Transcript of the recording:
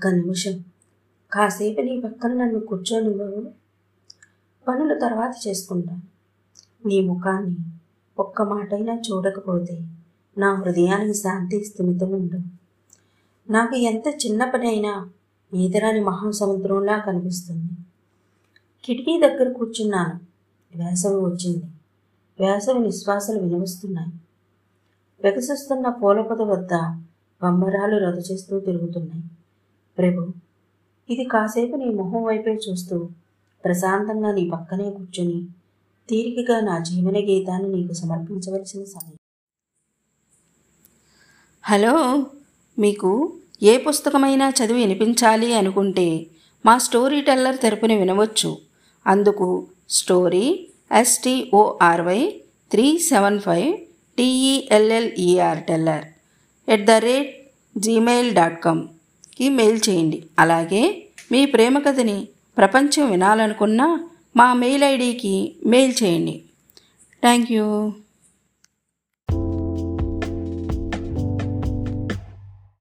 ఒక్క నిమిషం. కాసేపు నీ పక్కన నన్ను కూర్చోనివ్వవు పనులు తర్వాత చేసుకుంటాను నీ ముఖాన్ని ఒక్క మాటైనా చూడకపోతే నా హృదయానికి శాంతి స్థిమితం ఉండదు నాకు ఎంత చిన్న పని అయినా ఈదరాని మహాసముద్రంలా కనిపిస్తుంది. కిటికీ దగ్గర కూర్చున్నాను వేసవి వచ్చింది. వేసవి నిశ్వాసలు వినవస్తున్నాయి. వికసిస్తున్న పూలపద వద్ద బొమ్మరాలు రద్దు చేస్తూ తిరుగుతున్నాయి. ప్రభు ఇది కాసేపు నీ మొహం వైపే చూస్తూ ప్రశాంతంగా నీ పక్కనే కూర్చుని తీరికగా నా జీవన గీతాన్ని నీకు సమర్పించవలసిన సమయం. హలో మీకు ఏ పుస్తకమైనా చదివి వినిపించాలి అనుకుంటే మా స్టోరీ టెల్లర్ తెరపుని వినవచ్చు. అందుకు story S T O R Y three seven five T E L L E R teller at the rate Gmail dot com mail చేయండి. అలాగే మీ ప్రేమ కథని ప్రపంచం వినాలనుకున్న మా మెయిల్ ఐడికి మెయిల్ చేయండి. Thank you.